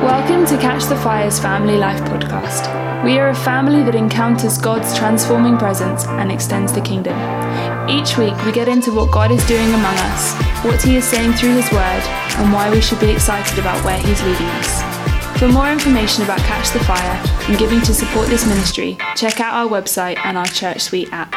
Welcome to Catch the Fire's Family Life podcast. We are a family that encounters God's transforming presence and extends the kingdom. Each week, we get into what God is doing among us, what He is saying through His Word, and why we should be excited about where He's leading us. For more information about Catch the Fire and giving to support this ministry, check out our website and our Church Suite app.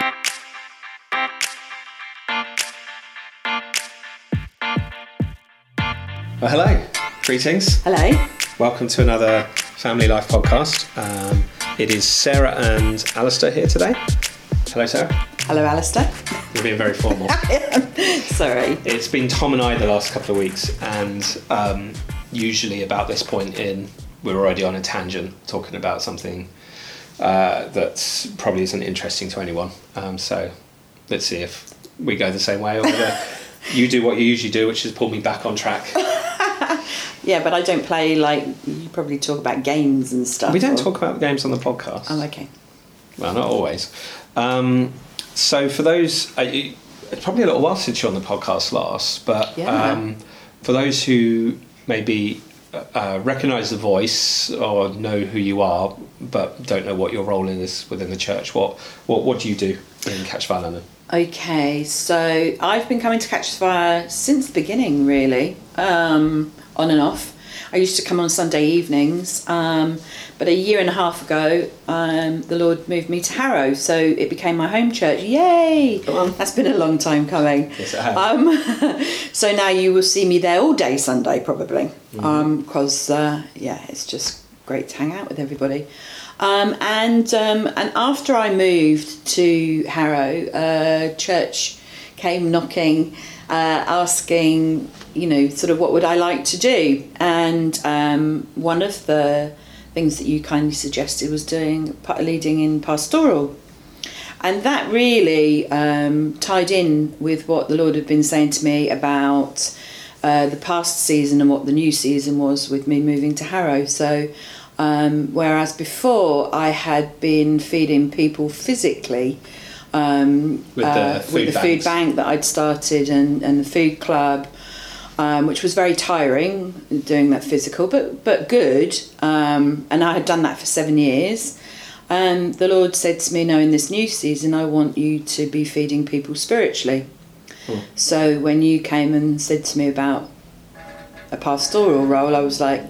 Well, hello, greetings. Hello. Welcome to another Family Life podcast. Um, it is Sarah and Alistair here today. Hello, Sarah. Hello, Alistair. You're being very formal. Sorry. it's been Tom and I the last couple of weeks, and um, usually about this point in, we're already on a tangent talking about something uh, that probably isn't interesting to anyone. Um, so let's see if we go the same way or whether you do what you usually do, which is pull me back on track. Yeah, but I don't play like you probably talk about games and stuff. We don't or- talk about games on the podcast. Oh, okay. Well, not always. Um, so for those, uh, it's probably a little while since you're on the podcast last, but Yeah. um, for those who maybe uh, recognise the voice or know who you are, but don't know what your role in is within the church, what what what do you do in Catch Fire London? Okay, so I've been coming to Catch Fire since the beginning, really, um, on and off. I used to come on Sunday evenings, um, but a year and a half ago, um, the Lord moved me to Harrow, so it became my home church. Yay! That's been a long time coming. Yes, it has. Um, so now you will see me there all day Sunday, probably, because uh, yeah, it's just great to hang out with everybody. Um, and um, and after I moved to Harrow, uh, church came knocking, uh, asking, you know, sort of what would I like to do, and um, one of the things that you kindly suggested was doing leading in pastoral. And that really um, tied in with what the Lord had been saying to me about uh, the past season and what the new season was with me moving to Harrow. So, um, whereas before I had been feeding people physically um, With the uh, food with the food bank that I'd started and, and the food club, um, which was very tiring doing that physical, but but good. Um, and I had done that for seven years. And the Lord said to me, "No, in this new season, I want you to be feeding people spiritually." Hmm. So when you came and said to me about a pastoral role, I was like,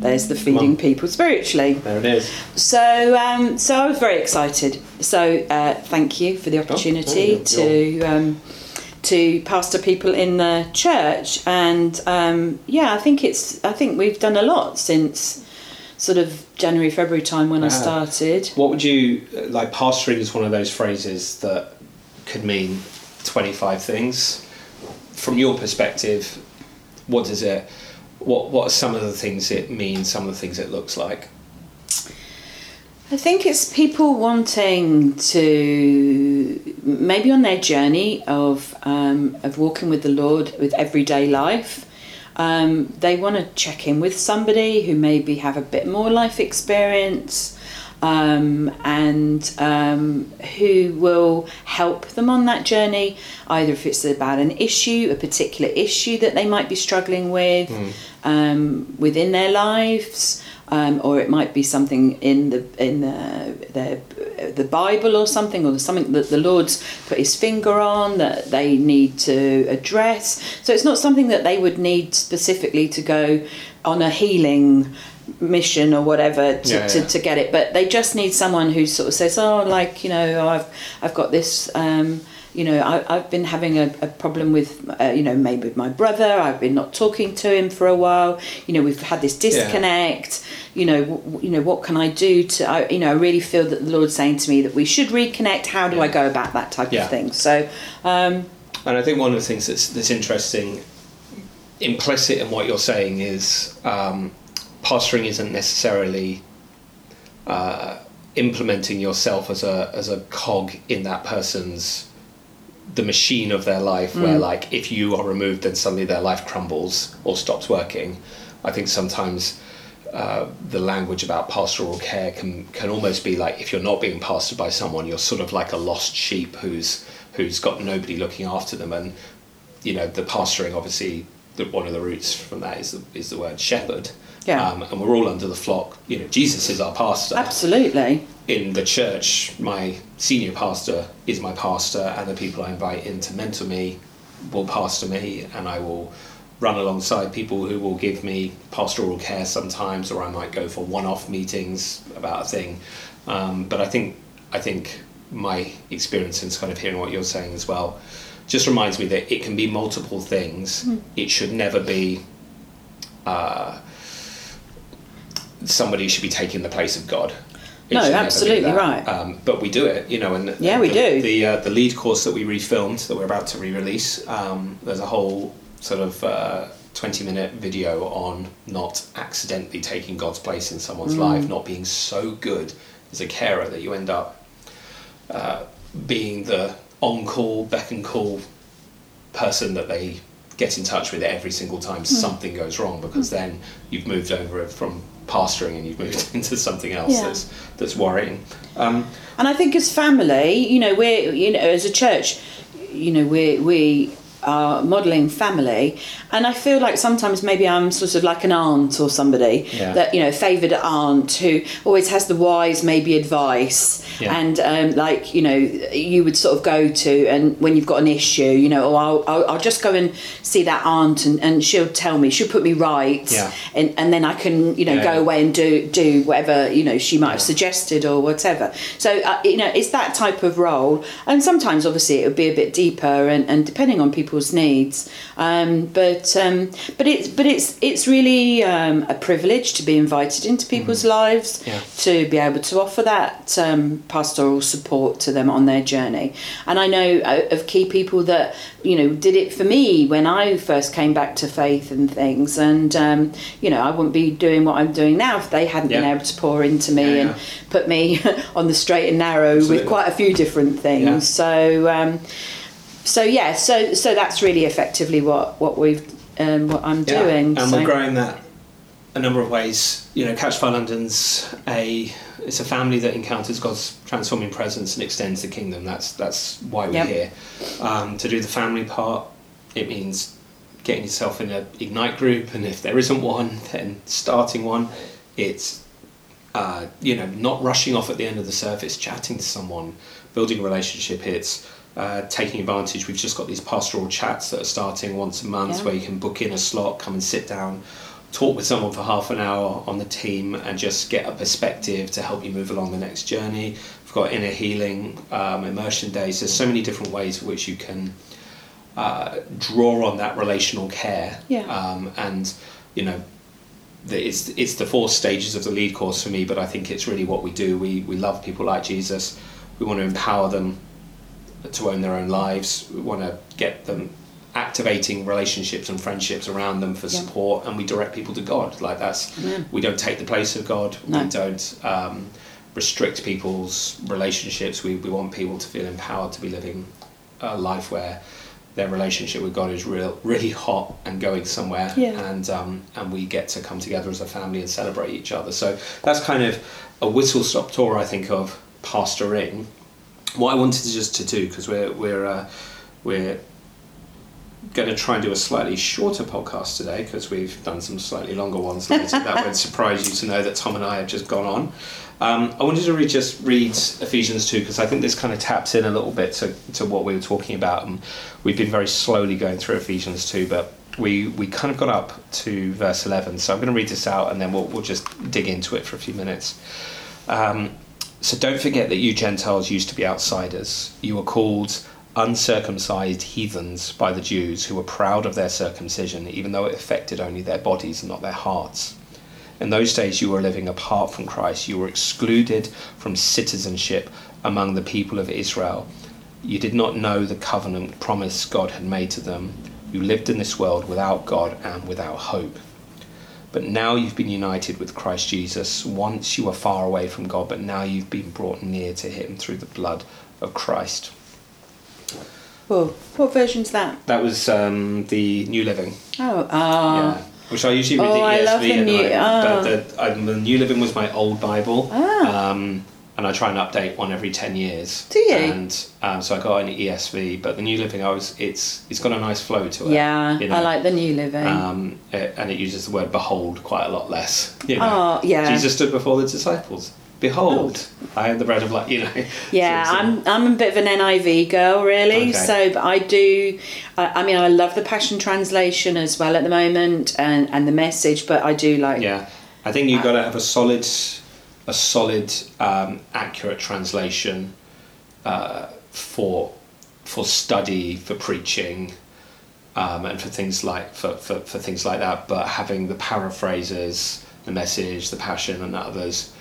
"There's the feeding people spiritually." There it is. So, um, so I was very excited. So, uh, thank you for the opportunity oh, to um, to pastor people in the church, and um, yeah, I think it's. I think we've done a lot since sort of January, February time when I started. What would you like? Pastoring is one of those phrases that could mean twenty-five things. From your perspective, what does it? What What are some of the things it means? Some of the things it looks like. I think it's people wanting to maybe on their journey of um, of walking with the Lord with everyday life. Um, they want to check in with somebody who maybe have a bit more life experience um, and um, who will help them on that journey. Either if it's about an issue, a particular issue that they might be struggling with um, within their lives, um, or it might be something in the in the, the the Bible or something, or something that the Lord's put His finger on that they need to address. So it's not something that they would need specifically to go on a healing mission or whatever to, Yeah, to, to get it but they just need someone who sort of says oh like you know I've I've got this um, you know I, I've been having a, a problem with uh, you know maybe with my brother. I've been not talking to him for a while. You know we've had this disconnect. You know w- you know what can I do to I, you know I really feel that the Lord's saying to me that we should reconnect. How do I go about that type Yeah. of thing? So um, And I think one of the things that's that's interesting, implicit in what you're saying is um, pastoring isn't necessarily uh, implementing yourself as a as a cog in that person's the machine of their life where like if you are removed then suddenly their life crumbles or stops working. I think sometimes uh, the language about pastoral care can can almost be like if you're not being pastored by someone you're sort of like a lost sheep who's who's got nobody looking after them. And you know the pastoring obviously the, one of the roots from that is the, is the word shepherd. Yeah. Um, and we're all under the flock. You know, Jesus is our pastor. Absolutely. In the church, my senior pastor is my pastor, and the people I invite in to mentor me will pastor me, and I will run alongside people who will give me pastoral care sometimes, or I might go for one-off meetings about a thing. Um, but I think I think my experience and kind of hearing what you're saying as well just reminds me that it can be multiple things. Hmm. It should never be. Uh, somebody should be taking the place of God. It No, should never be absolutely right. Um, but we do it, you know. And Yeah, we the, do. The uh, the lead course that we refilmed that we're about to re-release. Um, there's a whole sort of uh, twenty minute video on not accidentally taking God's place in someone's Mm. life, not being so good as a carer that you end up uh, being the on call, beck and call person that they get in touch with every single time Hmm. something goes wrong because then you've moved over from pastoring and you've moved into something else Yeah. that's that's worrying. Um, And I think as family, you know, we're you know as a church, you know, we we are modelling family, and I feel like sometimes maybe I'm sort of like an aunt or somebody Yeah. that you know favoured aunt who always has the wise maybe advice, Yeah. and um, like you know you would sort of go to and when you've got an issue, you know, oh I'll I'll, I'll just go and see that aunt and, and she'll tell me she'll put me right, Yeah. and and then I can you know Yeah, go away and do do whatever you know she might have suggested or whatever. So uh, you know, it's that type of role, and sometimes obviously it would be a bit deeper and, and depending on people's needs. Um, but um, but it's but it's it's really um, a privilege to be invited into people's lives Mm. Yeah. to be able to offer that um, pastoral support to them on their journey. And I know uh, of key people that you know did it for me when I first came back to faith and things. And um, you know, I wouldn't be doing what I'm doing now if they hadn't been able to pour into me Yeah, and yeah. put me on the straight and narrow Absolutely. with quite a few different things. Yeah. So. So yeah, so so that's really effectively what what we've um, what I'm Yeah, doing. and so. we're growing that a number of ways. You know, Catch Fire London's a it's a family that encounters God's transforming presence and extends the kingdom. That's that's why we're Yep. here. Um, to do the family part, it means getting yourself in a ignite group, and if there isn't one, then starting one. It's uh, you know not rushing off at the end of the service, chatting to someone, building a relationship. It's uh, taking advantage. We've just got these pastoral chats that are starting once a month Yeah. where you can book in a slot, come and sit down, talk with someone for half an hour on the team, and just get a perspective to help you move along the next journey. We've got inner healing, um, immersion days. There's so many different ways in which you can uh, draw on that relational care. Yeah. Um, and you know, it's it's the four stages of the lead course for me, but I think it's really what we do. We we love people like Jesus. We want to empower them to own their own lives. We want to get them activating relationships and friendships around them for Yeah. support, and we direct people to God. Like that's Amen. we don't take the place of God. No. We don't um, restrict people's relationships. We we want people to feel empowered to be living a life where their relationship with God is real, really hot and going somewhere, Yeah. and um, and we get to come together as a family and celebrate each other. So that's kind of a whistle stop tour, I think, of pastoring. What I wanted to just to do because we're we're uh, we're going to try and do a slightly shorter podcast today because we've done some slightly longer ones. Later. that would surprise you to know that Tom and I have just gone on. Um, I wanted to read, just read Ephesians 2 because I think this kind of taps in a little bit to, to what we were talking about. And we've been very slowly going through Ephesians 2, but we, we kind of got up to verse 11. So I'm going to read this out and then we'll, we'll just dig into it for a few minutes. Um, so don't forget that you Gentiles used to be outsiders. You were called uncircumcised heathens by the Jews who were proud of their circumcision, even though it affected only their bodies and not their hearts. In those days, you were living apart from Christ. You were excluded from citizenship among the people of Israel. You did not know the covenant promise God had made to them. You lived in this world without God and without hope. But now you've been united with Christ Jesus. Once you were far away from God, but now you've been brought near to Him through the blood of Christ. Well, what version's that? That was um, the New Living. Oh, ah. yeah. Which I usually read Oh, the I ESV love the New- I- ah. but the, I, the New Living was my old Bible. Ah. Um, and I try and update one every ten years. Do you? And um, so I got an ESV, but the New Living, I was it's it's got a nice flow to it. Yeah, you know. I like the New Living. Um, it, and it uses the word "behold" quite a lot less. You know, Oh, yeah. Jesus stood before the disciples. Behold, I am the bread of life. You know. Yeah, So it's a- I'm I'm a bit of an NIV girl, really. Okay. So, but I do. I, I mean, I love the Passion Translation as well at the moment, and and the message. But I do like. Yeah, I think you've got to have a solid, a solid, um, accurate translation uh, for for study, for preaching, um, and for things like for, for, for things like that. But having the paraphrases, the message, the passion, and others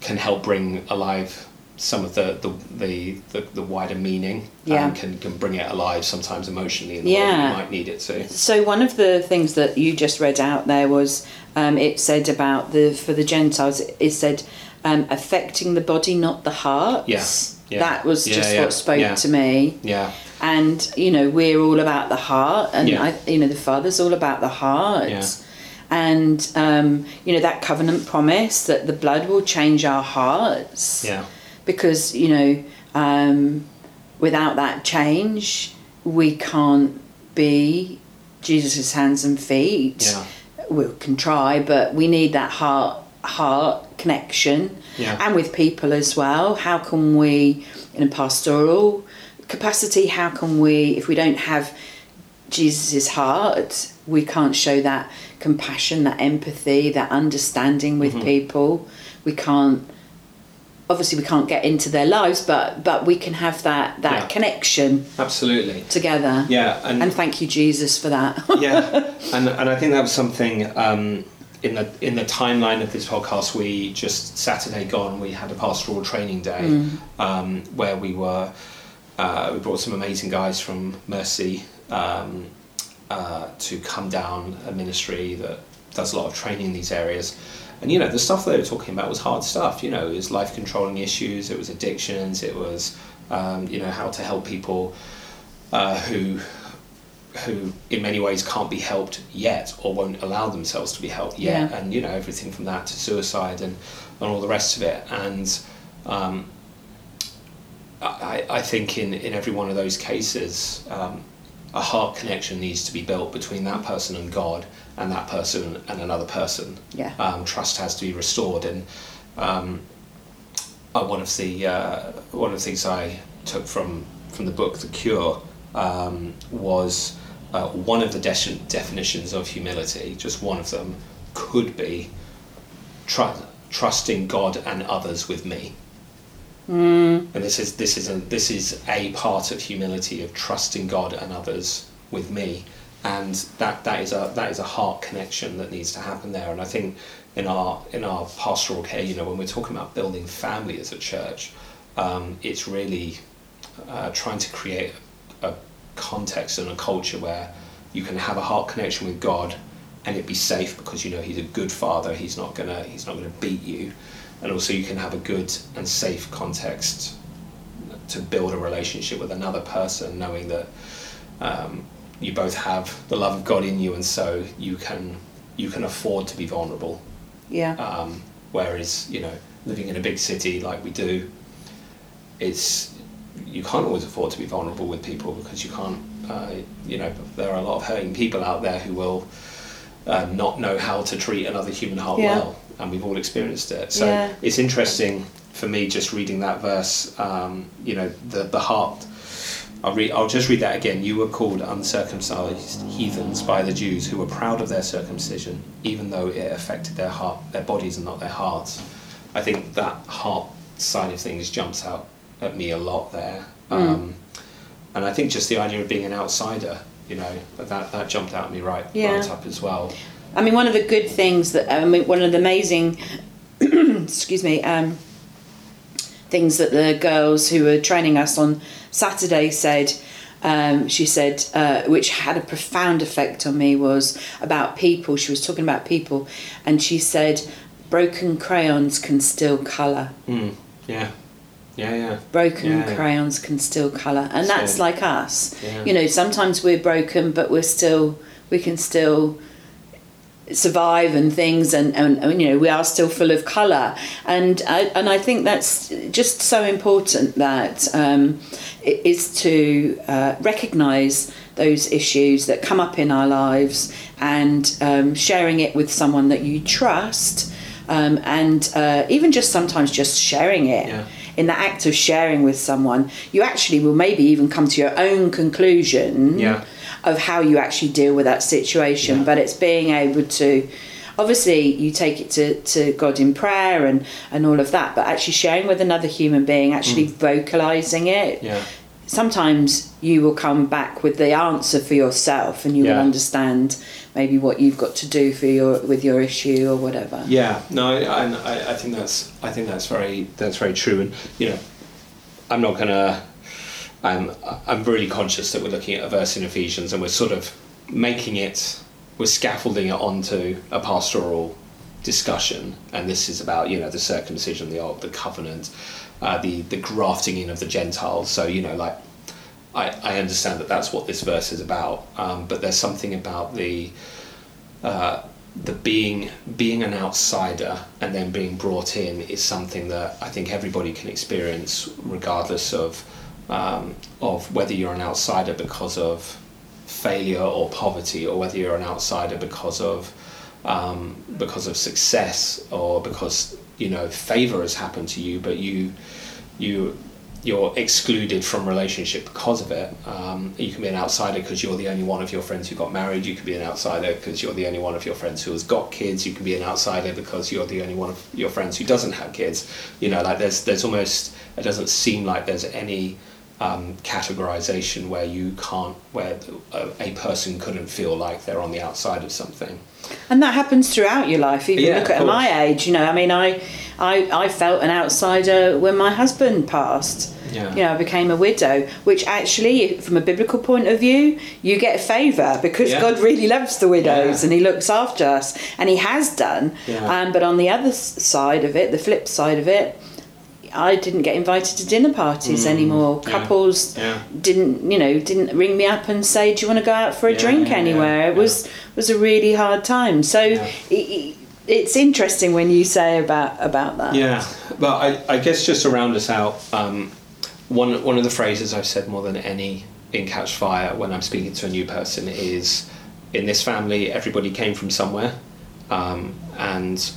can help bring alive some of the the, the, the, the wider meaning. Yeah. and can can bring it alive sometimes emotionally in the way Yeah. that you might need it to. So one of the things that you just read out there was um, it said about the for the Gentiles. It said um, affecting the body, not the heart. Yeah, yeah. That was Yeah, just yeah, what spoke yeah. to me. Yeah. and you know we're all about the heart and Yeah. I, you know the father's all about the heart Yeah. and um, you know that covenant promise that the blood will change our hearts Yeah. Because you know um, without that change we can't be jesus' hands and feet Yeah. we can try but we need that heart heart connection Yeah. and with people as well how can we in a pastoral capacity how can we if we don't have jesus' heart we can't show that compassion that empathy that understanding with Mm-hmm. people we can't obviously we can't get into their lives but but we can have that that Yeah. connection Absolutely. together Yeah, and, and thank you jesus for that yeah, and and I think that was something um, in the in the timeline of this podcast. We just Saturday gone, we had a pastoral training day um, where we were uh, we brought some amazing guys from Mercy um, uh, to come down a ministry that does a lot of training in these areas. And you know the stuff they were talking about was hard stuff. You know, it was life controlling issues, it was addictions, it was um, you know how to help people uh, who who in many ways can't be helped yet or won't allow themselves to be helped yet Yeah. and you know everything from that to suicide and, and all the rest of it and um, I, I think in, in every one of those cases um, a heart connection needs to be built between that person and God and that person and another person Yeah. um, trust has to be restored and um, uh, one of the uh, one of the things I took from from the book The Cure um, was uh, one of the de- definitions of humility. Just one of them could be tr- trusting God and others with me. Mm. And this is this is a this is a part of humility of trusting God and others with me, and that that is a that is a heart connection that needs to happen there. And I think in our in our pastoral care, you know, when we're talking about building family as a church, um, it's really uh, trying to create a context and a culture where you can have a heart connection with God and it be safe because you know he's a good father he's not gonna he's not gonna beat you and also you can have a good and safe context to build a relationship with another person knowing that um, you both have the love of God in you and so you can you can afford to be vulnerable. Yeah. Um, whereas you know living in a big city like we do it's you can't always afford to be vulnerable with people because you can't uh, you know there are a lot of hurting people out there who will uh, not know how to treat another human heart Yeah. well and we've all experienced it so Yeah. it's interesting for me just reading that verse um, you know the, the heart I'll, read, I'll just read that again. You were called uncircumcised heathens by the Jews who were proud of their circumcision, even though it affected their heart, their bodies, and not their hearts. I think that heart side of things jumps out at me a lot there, um, and I think just the idea of being an outsider, you know, that that jumped out at me right, Yeah. right up as well. I mean, one of the good things that I mean, one of the amazing, excuse me, um, things that the girls who were training us on Saturday said. Um, she said, uh, which had a profound effect on me, was about people. She was talking about people, and she said, broken crayons can still colour. Mm, yeah, yeah, yeah. Broken Yeah, yeah. crayons can still colour, and that's like us. Yeah. You know, sometimes we're broken, but we're still, we can still survive and things and, and, and, you know we are still full of color and I, and I think that's just so important that um, is to uh, recognize those issues that come up in our lives and um, sharing it with someone that you trust um, and uh, even just sometimes just sharing it Yeah. in the act of sharing with someone you actually will maybe even come to your own conclusion Yeah. Of how you actually deal with that situation Yeah. but it's being able to obviously you take it to, to god in prayer and and all of that but actually sharing with another human being actually vocalizing it Mm. Yeah. sometimes you will come back with the answer for yourself and you will understand maybe what you've got to do for your with your issue or whatever Yeah, no, I, I, I think that's I think that's very that's very true, and you know, I'm not gonna. I'm I'm really conscious that we're looking at a verse in Ephesians, and we're sort of making it, we're scaffolding it onto a pastoral discussion, and this is about you know the circumcision, the old, the covenant, uh, the the grafting in of the Gentiles. So you know, like I I understand that that's what this verse is about, um, but there's something about the uh, the being being an outsider and then being brought in is something that I think everybody can experience, regardless of um, of whether you're an outsider because of failure or poverty, or whether you're an outsider because of um, because of success or because you know favor has happened to you, but you you you're excluded from relationship because of it. Um, you can be an outsider because you're the only one of your friends who got married. You can be an outsider because you're the only one of your friends who has got kids. You can be an outsider because you're the only one of your friends who doesn't have kids. You know, like there's there's almost it doesn't seem like there's any um, categorization where you can't where a, a person couldn't feel like they're on the outside of something. and that happens throughout your life even Yeah, look at my age you know i mean i i, I felt an outsider when my husband passed Yeah. you know i became a widow which actually from a biblical point of view you get a favor because Yeah. god really loves the widows Yeah. and he looks after us and he has done Yeah. um, but on the other side of it the flip side of it I didn't get invited to dinner parties anymore. Mm, yeah, Couples yeah. didn't, you know, didn't ring me up and say, "Do you want to go out for a Yeah, drink yeah, anywhere?" yeah, it was was a really hard time. So Yeah. it, it, it's interesting when you say about about that. Yeah, but I, I guess just to round us out, um, one one of the phrases I've said more than any in Catch Fire when I'm speaking to a new person is, in this family, everybody came from somewhere, um, and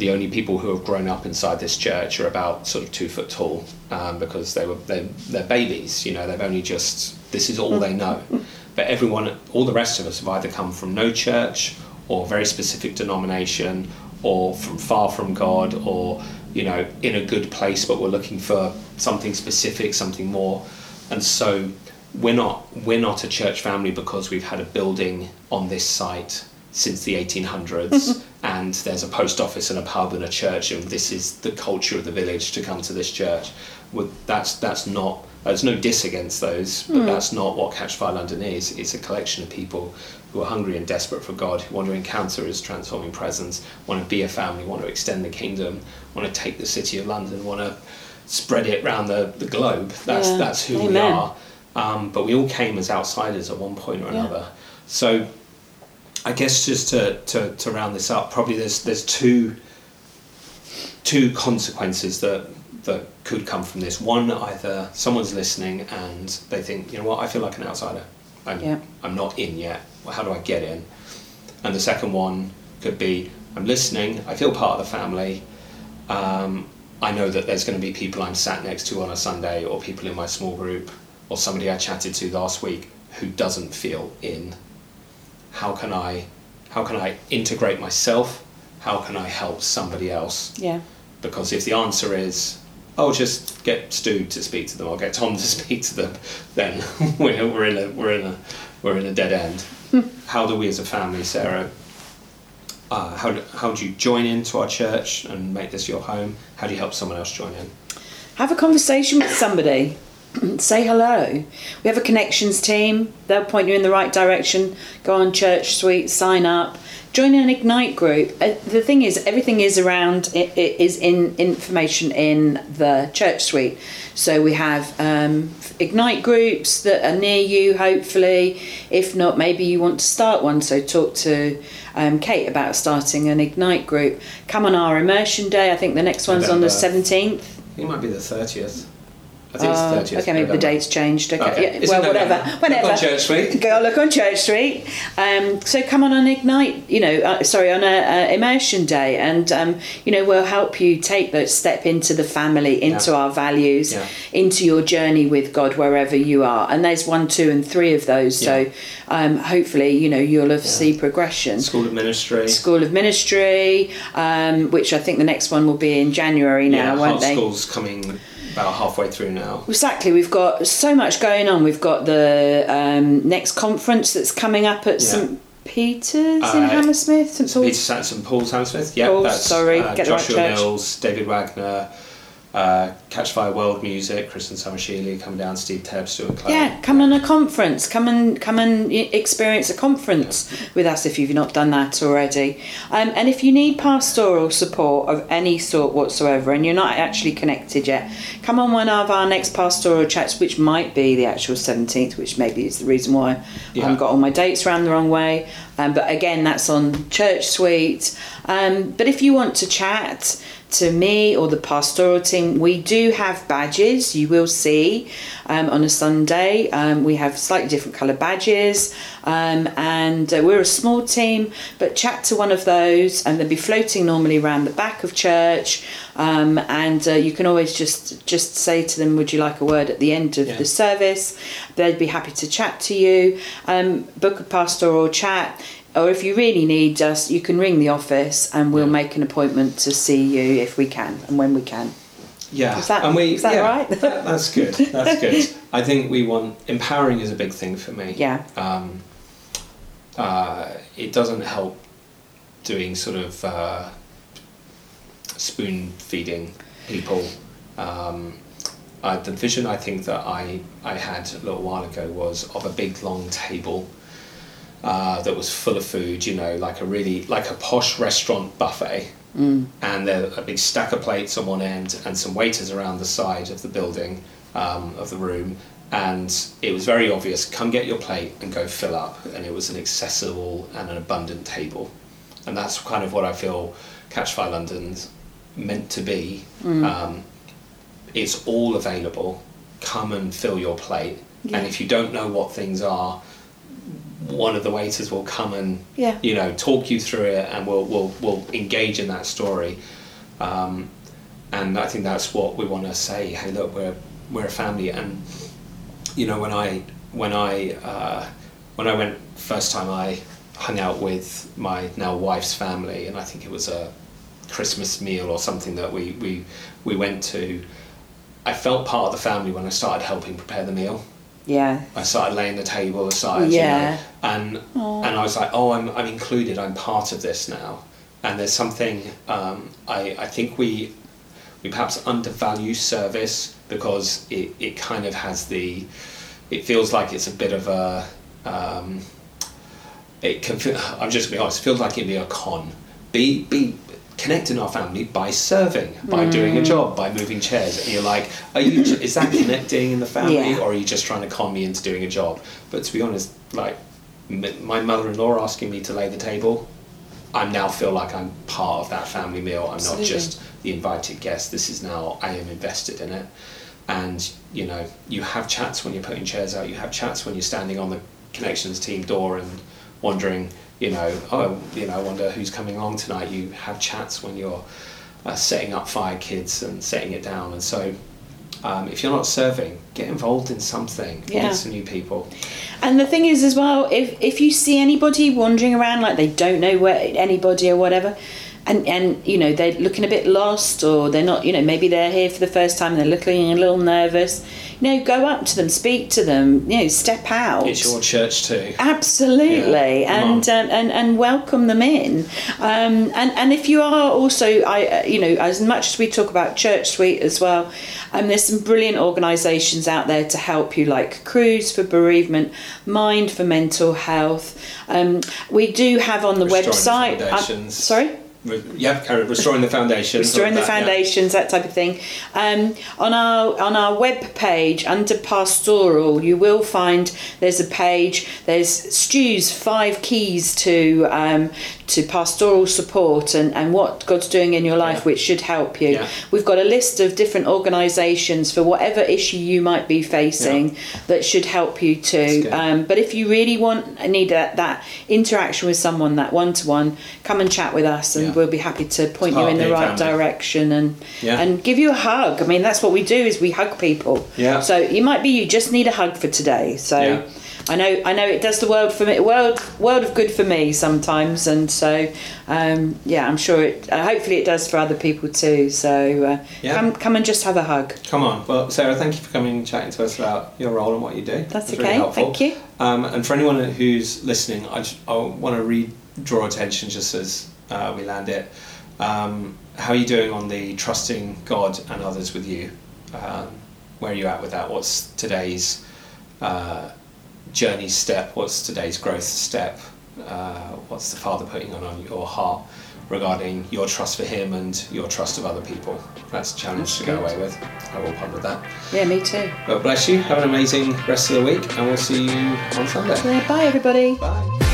the only people who have grown up inside this church are about sort of two foot tall um, because they were they they're babies. You know, they've only just this is all they know. But everyone, all the rest of us, have either come from no church or very specific denomination, or from far from God, or you know, in a good place, but we're looking for something specific, something more. And so we're not we're not a church family because we've had a building on this site since the 1800s and there's a post office and a pub and a church and this is the culture of the village to come to this church. Well, that's that's not there's no diss against those but that's not what catch fire london is. It's a collection of people who are hungry and desperate for god who want to encounter his transforming presence want to be a family want to extend the kingdom want to take the city of london want to spread it around the, the globe. That's Yeah. that's who we are. Um, but we all came as outsiders at one point or Yeah. another. So I guess just to, to, to round this up, probably there's there's two two consequences that that could come from this. One, either someone's listening and they think, you know what, I feel like an outsider. I'm, Yeah. I'm not in yet. Well, how do I get in? And the second one could be, I'm listening. I feel part of the family. Um, I know that there's going to be people I'm sat next to on a Sunday, or people in my small group, or somebody I chatted to last week who doesn't feel in how can I how can I integrate myself? How can I help somebody else? Yeah. Because if the answer is oh just get Stu to speak to them or get Tom to speak to them, then we're, we're in a we're in a we're in a dead end. how do we as a family, Sarah? Uh, how, do, how do you join into our church and make this your home? How do you help someone else join in? Have a conversation with somebody. say hello. We have a connections team. They'll point you in the right direction. Go on Church Suite, sign up, join an Ignite group. Uh, the thing is, everything is around. It, it is in information in the Church Suite. So we have um, Ignite groups that are near you. Hopefully, if not, maybe you want to start one. So talk to um, Kate about starting an Ignite group. Come on our immersion day. I think the next one's on the seventeenth. It might be the thirtieth. I think it's the 30th. okay, maybe the date's changed. Okay, Okay. Yeah, well, whatever, whenever. Look on Church Street. Go look on Church Street. Um, so come on on Ignite. You know, uh, sorry, on a, a immersion day, and um, you know we'll help you take that step into the family, into Yeah. our values, Yeah. into your journey with God wherever you are. And there's one, two, and three of those. So um, hopefully, you know, you'll have see progression. School of Ministry. School of Ministry, um, which I think the next one will be in January now, won't they? School's coming about halfway through now. Exactly, we've got so much going on. We've got the um, next conference that's coming up at Yeah. St Peter's in Uh, Hammersmith. St Peter Paul's. Sanson, Paul's Hammersmith. Yeah, Paul's, that's sorry, uh, get the right Joshua. Mills, David Wagner, uh, Catch Fire World Music, Kristen Summersheely coming down, Steve Tebb, Stuart Clark. Yeah, come on a conference. Come and come and experience a conference with us if you've not done that already. Um, and if you need pastoral support of any sort whatsoever, and you're not actually connected yet, come on one of our next pastoral chats, which might be the actual seventeenth, which maybe is the reason why Yeah. I've got all my dates around the wrong way. Um, but again, that's on Church Suite. Um, but if you want to chat to me or the pastoral team, we do have badges. You will see um, on a Sunday. Um, we have slightly different colour badges, um, and uh, we're a small team. But chat to one of those, and they'll be floating normally around the back of church. Um, and uh, you can always just just say to them, "Would you like a word at the end of Yeah. the service?" They'd be happy to chat to you. Um, book a pastoral chat. Or if you really need us, you can ring the office and we'll make an appointment to see you if we can and when we can. Yeah, Is that- and we, is that yeah, right? that- that's good. That's good. I think we want empowering is a big thing for me. Yeah. Um, uh, it doesn't help doing sort of uh, spoon feeding people. Um, uh, the vision I think that I, I had a little while ago was of a big long table uh, that was full of food, you know, like a really like a posh restaurant buffet, mm. and there a big stack of plates on one end and some waiters around the side of the building um, of the room, and it was very obvious. Come get your plate and go fill up, and it was an accessible and an abundant table, and that's kind of what I feel Catchfire London's meant to be. Um, it's all available. Come and fill your plate, Yeah. and if you don't know what things are one of the waiters will come and Yeah. you know talk you through it and we'll we'll, we'll engage in that story. Um, and I think that's what we want to say. Hey look we're we're a family. And you know when I when I uh, when I went first time I hung out with my now wife's family and I think it was a Christmas meal or something that we we we went to I felt part of the family when I started helping prepare the meal Yeah. I started laying the table aside, Yeah. you know, and and I was like, oh, I'm I'm included. I'm part of this now. And there's something um, I I think we we perhaps undervalue service because it, it kind of has the it feels like it's a bit of a um, it can feel, I'm just gonna be honest. It feels like it'd be a con. Be be connecting our family by serving, by doing a mm. job, by moving chairs. And you're like, are you? Is that connecting in the family, Yeah. or are you just trying to con me into doing a job? But to be honest, like m- my mother-in-law asking me to lay the table, I now feel like I'm part of that family meal. I'm Absolutely. not just the invited guest. This is now I am invested in it. And you know, you have chats when you're putting chairs out. You have chats when you're standing on the connections team door and wondering, you know, oh, you know, I wonder who's coming along tonight. You have chats when you're uh, setting up fire kids and setting it down. And so, um, if you're not serving, get involved in something. Yeah. Meet some new people. And the thing is, as well, if if you see anybody wandering around like they don't know where anybody or whatever, and and you know they're looking a bit lost or they're not, you know, maybe they're here for the first time and they're looking a little nervous, you know, go up to them, speak to them, you know, step out. It's your church too. Absolutely, Yeah, and, um, and and welcome them in. Um, and and if you are also, I you know, as much as we talk about Church Suite as well, um, there's some brilliant organisations out there to help you, like Cruse for bereavement, Mind for mental health. Um, we do have on the Restoring website. uh, sorry. Yeah, carry restoring the foundations. restoring the That, yeah. foundations, that type of thing. Um, on our on our web page under pastoral, you will find there's a page. There's Stu's five keys to um, to pastoral support and, and what God's doing in your life, Yeah. which should help you. Yeah. We've got a list of different organisations for whatever issue you might be facing that should help you too. Um, but if you really want need that, that interaction with someone, that one to one, come and chat with us, and We'll be happy to point you in the right family. direction and and give you a hug. I mean, that's what we do is we hug people. Yeah. So you might be you just need a hug for today. So. I know, I know, it does the world for me, world, world of good for me sometimes, and so, um, yeah, I'm sure it. Uh, hopefully, it does for other people too. So, uh, Yeah. come, come and just have a hug. Come on. Well, Sarah, thank you for coming and chatting to us about your role and what you do. That's was okay. Really helpful. Thank you. Um, and for anyone who's listening, I, just, I want to re- draw attention just as uh, we land it. Um, how are you doing on the trusting God and others with you? Um, where are you at with that? What's today's uh, journey step? What's today's growth step? Uh, what's the Father putting on, on your heart regarding your trust for Him and your trust of other people? That's a challenge to go away with. I will ponder that. Yeah, me too. But bless you. Have an amazing rest of the week, and we'll see you on Sunday. Bye everybody. Bye.